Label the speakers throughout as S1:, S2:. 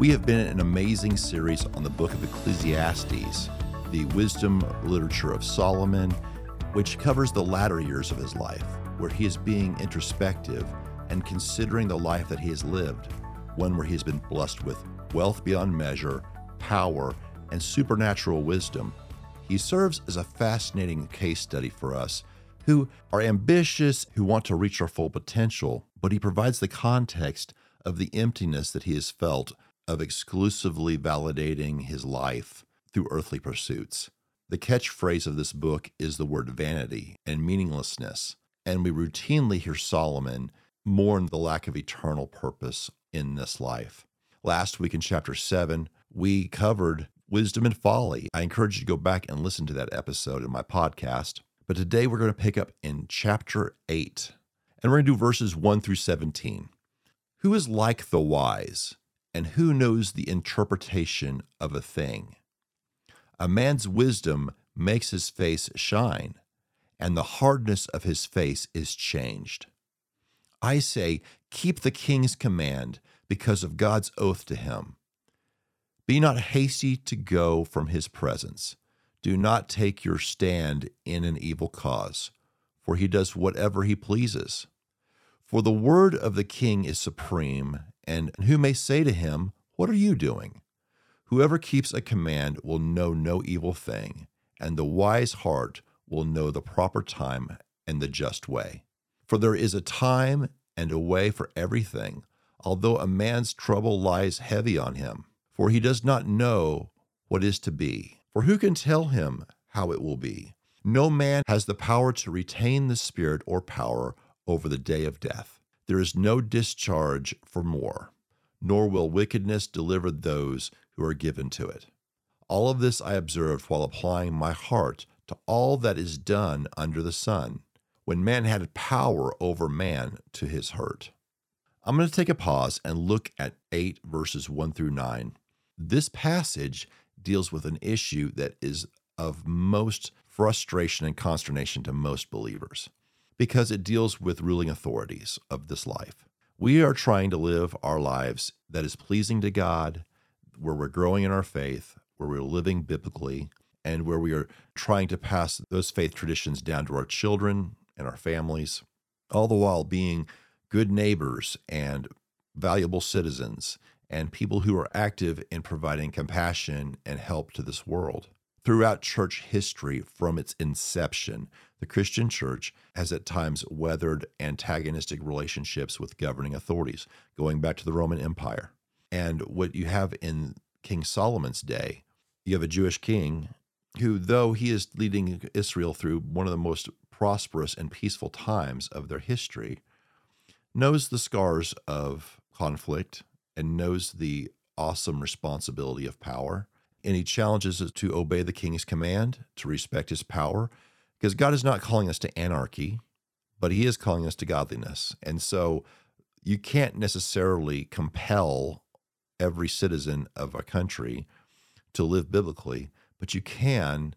S1: We have been in an amazing series on the book of Ecclesiastes, the wisdom literature of Solomon, which covers the latter years of his life, where he is being introspective and considering the life that he has lived, one where he has been blessed with wealth beyond measure, power, and supernatural wisdom. He serves as a fascinating case study for us who are ambitious, who want to reach our full potential, but he provides the context of the emptiness that he has felt of exclusively validating his life through earthly pursuits. The catchphrase of this book is the word vanity and meaninglessness, and we routinely hear Solomon mourn the lack of eternal purpose in this life. Last week in chapter 7, we covered wisdom and folly. I encourage you to go back and listen to that episode in my podcast. But today we're going to pick up in chapter 8, and we're going to do verses 1 through 17. Who is like the wise? And who knows the interpretation of a thing? A man's wisdom makes his face shine, and the hardness of his face is changed. I say, keep the king's command because of God's oath to him. Be not hasty to go from his presence. Do not take your stand in an evil cause, for he does whatever he pleases. For the word of the king is supreme, and who may say to him, What are you doing? Whoever keeps a command will know no evil thing, and the wise heart will know the proper time and the just way. For there is a time and a way for everything, although a man's trouble lies heavy on him, for he does not know what is to be. For who can tell him how it will be? No man has the power to retain the spirit or power over the day of death. There is no discharge for more, nor will wickedness deliver those who are given to it. All of this I observed while applying my heart to all that is done under the sun, when man had power over man to his hurt. I'm going to take a pause and look at 8 verses 1 through 9. This passage deals with an issue that is of most frustration and consternation to most believers because it deals with ruling authorities of this life. We are trying to live our lives that is pleasing to God, where we're growing in our faith, where we're living biblically, and where we are trying to pass those faith traditions down to our children and our families, all the while being good neighbors and valuable citizens and people who are active in providing compassion and help to this world. Throughout church history, from its inception, the Christian church has at times weathered antagonistic relationships with governing authorities, going back to the Roman Empire. And what you have in King Solomon's day, you have a Jewish king who, though he is leading Israel through one of the most prosperous and peaceful times of their history, knows the scars of conflict and knows the awesome responsibility of power and he challenges us to obey the king's command, to respect his power, because God is not calling us to anarchy, but he is calling us to godliness. And so you can't necessarily compel every citizen of a country to live biblically, but you can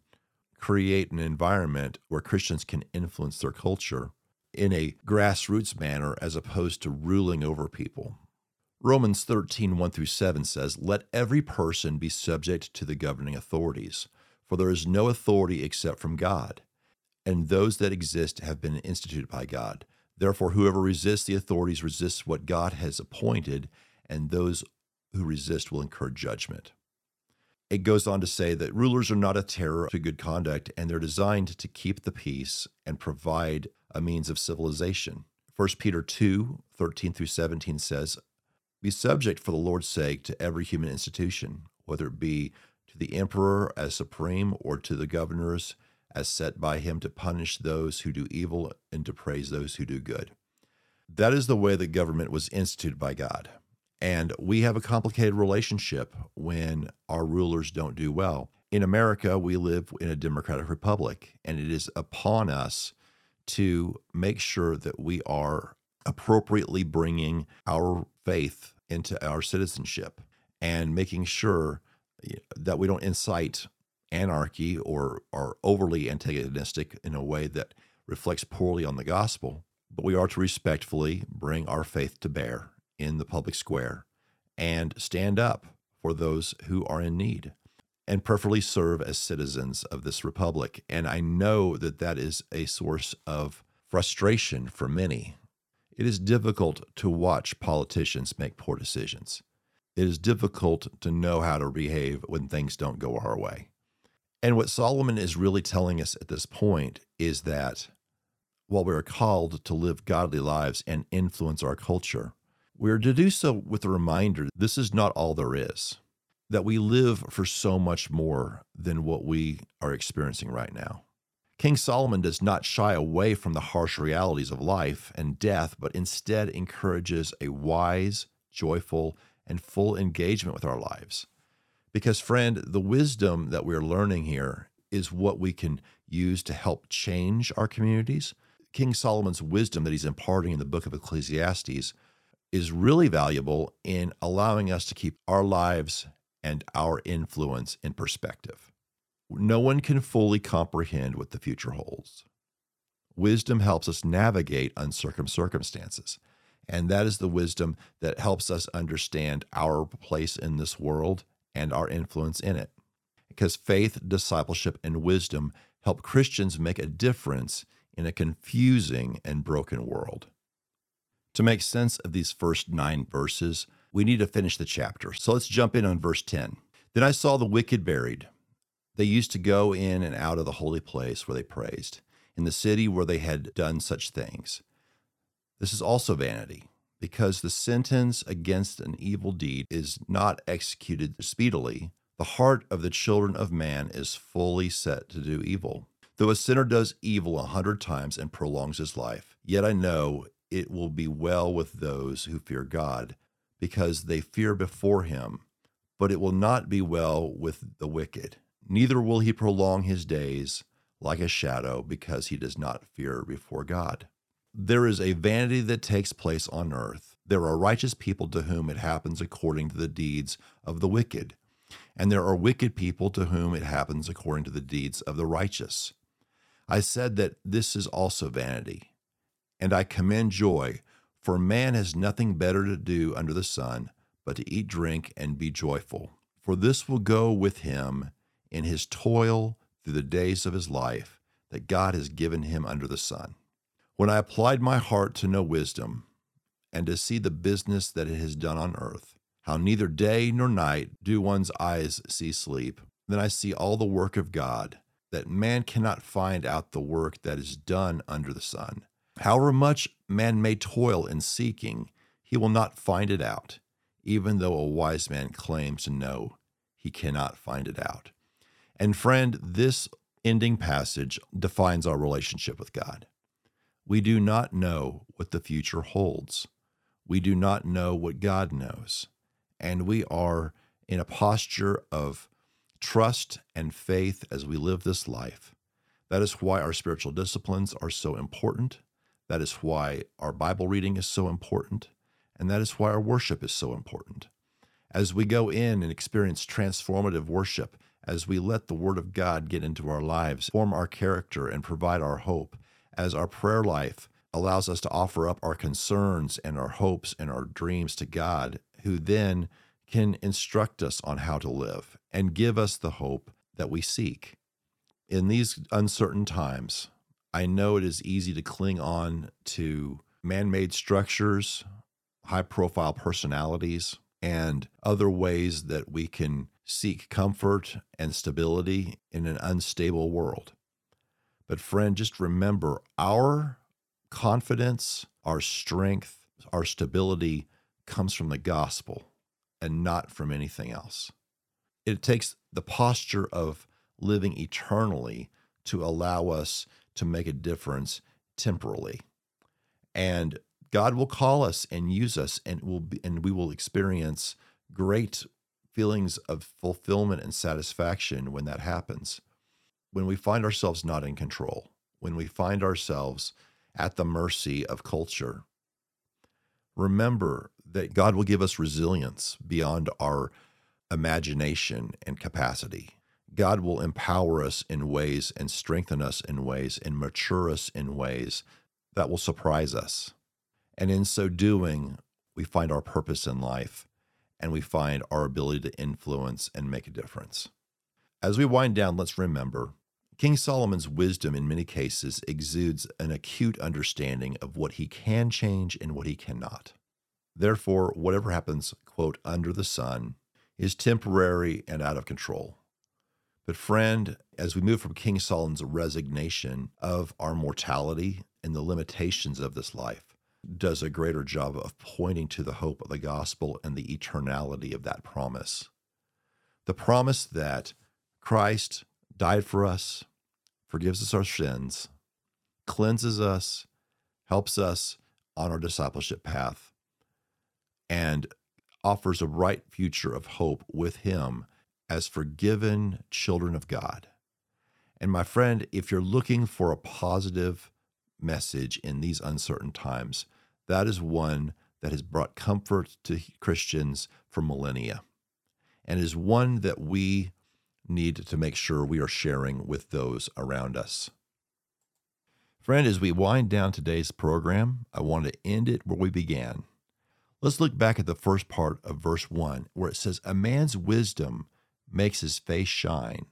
S1: create an environment where Christians can influence their culture in a grassroots manner as opposed to ruling over people. Romans 13, 1 through 7 says, Let every person be subject to the governing authorities, for there is no authority except from God, and those that exist have been instituted by God. Therefore, whoever resists the authorities resists what God has appointed, and those who resist will incur judgment. It goes on to say that rulers are not a terror to good conduct, and they're designed to keep the peace and provide a means of civilization. 1 Peter 2 13 through 17 says, be subject for the Lord's sake to every human institution, whether it be to the emperor as supreme or to the governors as set by him to punish those who do evil and to praise those who do good. That is the way the government was instituted by God. And we have a complicated relationship when our rulers don't do well. In America, we live in a democratic republic, and it is upon us to make sure that we are appropriately bringing our faith into our citizenship and making sure that we don't incite anarchy or are overly antagonistic in a way that reflects poorly on the gospel, but we are to respectfully bring our faith to bear in the public square and stand up for those who are in need and preferably serve as citizens of this republic. And I know that that is a source of frustration for many. It is difficult to watch politicians make poor decisions. It is difficult to know how to behave when things don't go our way. And what Solomon is really telling us at this point is that while we are called to live godly lives and influence our culture, we are to do so with a reminder this is not all there is, that we live for so much more than what we are experiencing right now. King Solomon does not shy away from the harsh realities of life and death, but instead encourages a wise, joyful, and full engagement with our lives. Because, friend, the wisdom that we're learning here is what we can use to help change our communities. King Solomon's wisdom that he's imparting in the book of Ecclesiastes is really valuable in allowing us to keep our lives and our influence in perspective. No one can fully comprehend what the future holds. Wisdom helps us navigate uncertain circumstances. And that is the wisdom that helps us understand our place in this world and our influence in it. Because faith, discipleship, and wisdom help Christians make a difference in a confusing and broken world. To make sense of these first nine verses, we need to finish the chapter. So let's jump in on verse 10. Then I saw the wicked buried. They used to go in and out of the holy place where they praised, in the city where they had done such things. This is also vanity, because the sentence against an evil deed is not executed speedily. The heart of the children of man is fully set to do evil. Though a sinner does evil a hundred times and prolongs his life, yet I know it will be well with those who fear God, because they fear before him. But it will not be well with the wicked, neither will he prolong his days like a shadow, because he does not fear before God. There is a vanity that takes place on earth. There are righteous people to whom it happens according to the deeds of the wicked, and there are wicked people to whom it happens according to the deeds of the righteous. I said that this is also vanity and I commend joy, for man has nothing better to do under the sun but to eat, drink, and be joyful. For this will go with him in his toil through the days of his life that God has given him under the sun. When I applied my heart to know wisdom, and to see the business that it has done on earth, how neither day nor night do one's eyes see sleep, then I see all the work of God, that man cannot find out the work that is done under the sun. However much man may toil in seeking, he will not find it out, even though a wise man claims to know he cannot find it out. And friend, this ending passage defines our relationship with God. We do not know what the future holds. We do not know what God knows. And we are in a posture of trust and faith as we live this life. That is why our spiritual disciplines are so important. That is why our Bible reading is so important, and that is why our worship is so important. As we go in and experience transformative worship, as we let the Word of God get into our lives, form our character, and provide our hope, as our prayer life allows us to offer up our concerns and our hopes and our dreams to God, who then can instruct us on how to live and give us the hope that we seek. In these uncertain times, I know it is easy to cling on to man made structures, high profile personalities, and other ways that we can seek comfort and stability in an unstable world. But, friend, just remember our confidence, our strength, our stability comes from the gospel and not from anything else. It takes the posture of living eternally to allow us to make a difference temporally. And God will call us and use us, and will be, and we will experience great feelings of fulfillment and satisfaction when that happens. When we find ourselves not in control, when we find ourselves at the mercy of culture, remember that God will give us resilience beyond our imagination and capacity. God will empower us in ways and strengthen us in ways and mature us in ways that will surprise us. And in so doing, we find our purpose in life and we find our ability to influence and make a difference. As we wind down, let's remember King Solomon's wisdom in many cases exudes an acute understanding of what he can change and what he cannot. Therefore, whatever happens, quote, under the sun is temporary and out of control. But, friend, as we move from King Solomon's resignation of our mortality and the limitations of this life, does a greater job of pointing to the hope of the gospel and the eternality of that promise. The promise that Christ died for us, forgives us our sins, cleanses us, helps us on our discipleship path, and offers a bright future of hope with Him as forgiven children of God. And my friend, if you're looking for a positive message in these uncertain times, that is one that has brought comfort to Christians for millennia and is one that we need to make sure we are sharing with those around us. Friend, as we wind down today's program, I want to end it where we began. Let's look back at the first part of verse 1, where it says, A man's wisdom makes his face shine,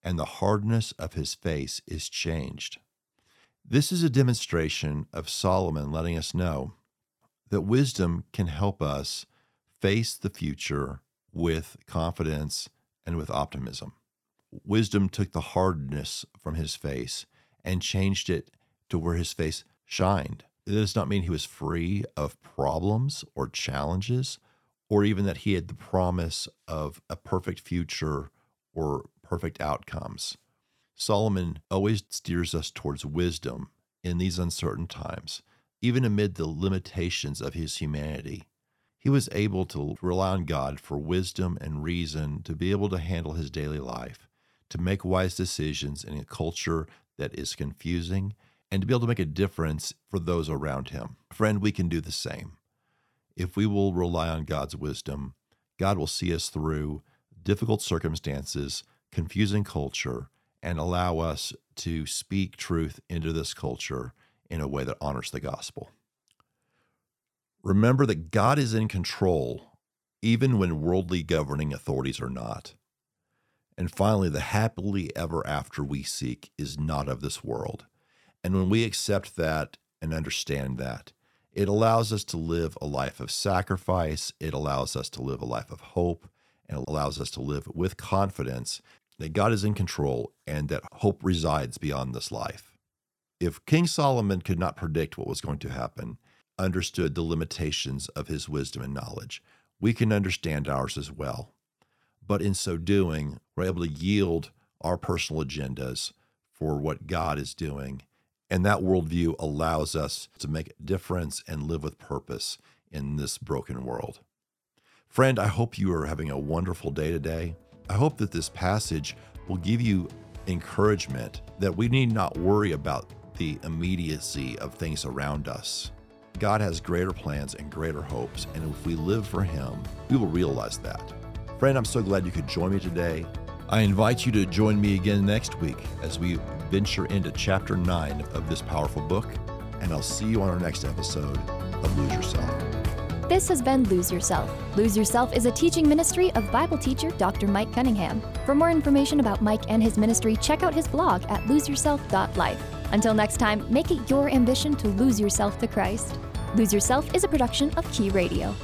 S1: and the hardness of his face is changed. This is a demonstration of Solomon letting us know that wisdom can help us face the future with confidence and with optimism. Wisdom took the hardness from his face and changed it to where his face shined. It does not mean he was free of problems or challenges, or even that he had the promise of a perfect future or perfect outcomes. Solomon always steers us towards wisdom in these uncertain times, even amid the limitations of his humanity. He was able to rely on God for wisdom and reason to be able to handle his daily life, to make wise decisions in a culture that is confusing, and to be able to make a difference for those around him. Friend, we can do the same. If we will rely on God's wisdom, God will see us through difficult circumstances, confusing culture, and allow us to speak truth into this culture in a way that honors the gospel. Remember that God is in control, even when worldly governing authorities are not. And finally, the happily ever after we seek is not of this world. And when we accept that and understand that, it allows us to live a life of sacrifice. It allows us to live a life of hope and it allows us to live with confidence that God is in control and that hope resides beyond this life. If King Solomon could not predict what was going to happen, understood the limitations of his wisdom and knowledge, we can understand ours as well. But in so doing, we're able to yield our personal agendas for what God is doing. And that worldview allows us to make a difference and live with purpose in this broken world. Friend, I hope you are having a wonderful day today. I hope that this passage will give you encouragement that we need not worry about the immediacy of things around us. God has greater plans and greater hopes, and if we live for Him, we will realize that. Friend, I'm so glad you could join me today. I invite you to join me again next week as we venture into chapter 9 of this powerful book, and I'll see you on our next episode of Lose Yourself.
S2: This has been Lose Yourself. Lose Yourself is a teaching ministry of Bible teacher Dr. Mike Cunningham. For more information about Mike and his ministry, check out his blog at loseyourself.life. Until next time, make it your ambition to lose yourself to Christ. Lose Yourself is a production of Key Radio.